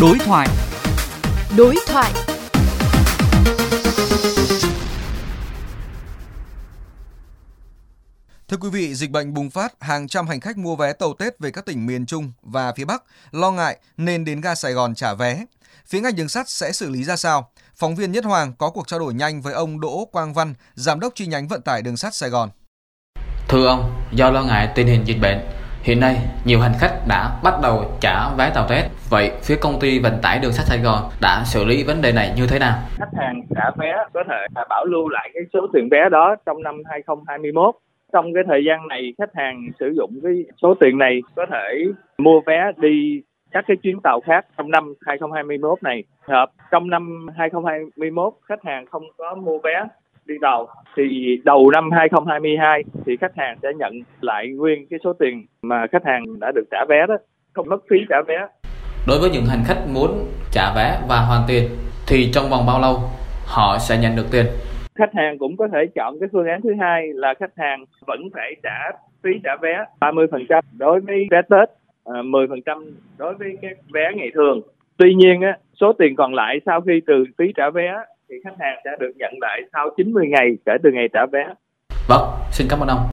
Đối thoại. Đối thoại. Thưa quý vị, dịch bệnh bùng phát, hàng trăm hành khách mua vé tàu Tết về các tỉnh miền Trung và phía Bắc lo ngại nên đến ga Sài Gòn trả vé. Phía ngành đường sắt sẽ xử lý ra sao? Phóng viên Nhất Hoàng có cuộc trao đổi nhanh với ông Đỗ Quang Văn, giám đốc chi nhánh vận tải đường sắt Sài Gòn. Thưa ông, do lo ngại tình hình dịch bệnh, hiện nay, nhiều hành khách đã bắt đầu trả vé tàu Tết. Vậy, phía công ty vận tải đường sắt Sài Gòn đã xử lý vấn đề này như thế nào? khách hàng trả vé có thể bảo lưu lại cái số tiền vé đó trong năm 2021. Trong cái thời gian này, khách hàng sử dụng cái số tiền này có thể mua vé đi các cái chuyến tàu khác trong năm 2021 này. Hợp, trong năm 2021 khách hàng không có mua vé đi tàu thì đầu năm 2022 thì khách hàng sẽ nhận lại nguyên cái số tiền mà khách hàng đã được trả vé đó, không mất phí trả vé. Đối với những hành khách muốn trả vé và hoàn tiền thì trong vòng bao lâu họ sẽ nhận được tiền? khách hàng cũng có thể chọn cái phương án thứ hai là khách hàng vẫn phải trả phí trả vé 30% đối với vé Tết, à, 10% đối với cái vé ngày thường. Tuy nhiên á, số tiền còn lại sau khi trừ phí trả vé thì khách hàng sẽ được nhận lại sau 90 ngày kể từ ngày trả vé. Vâng, xin cảm ơn ông.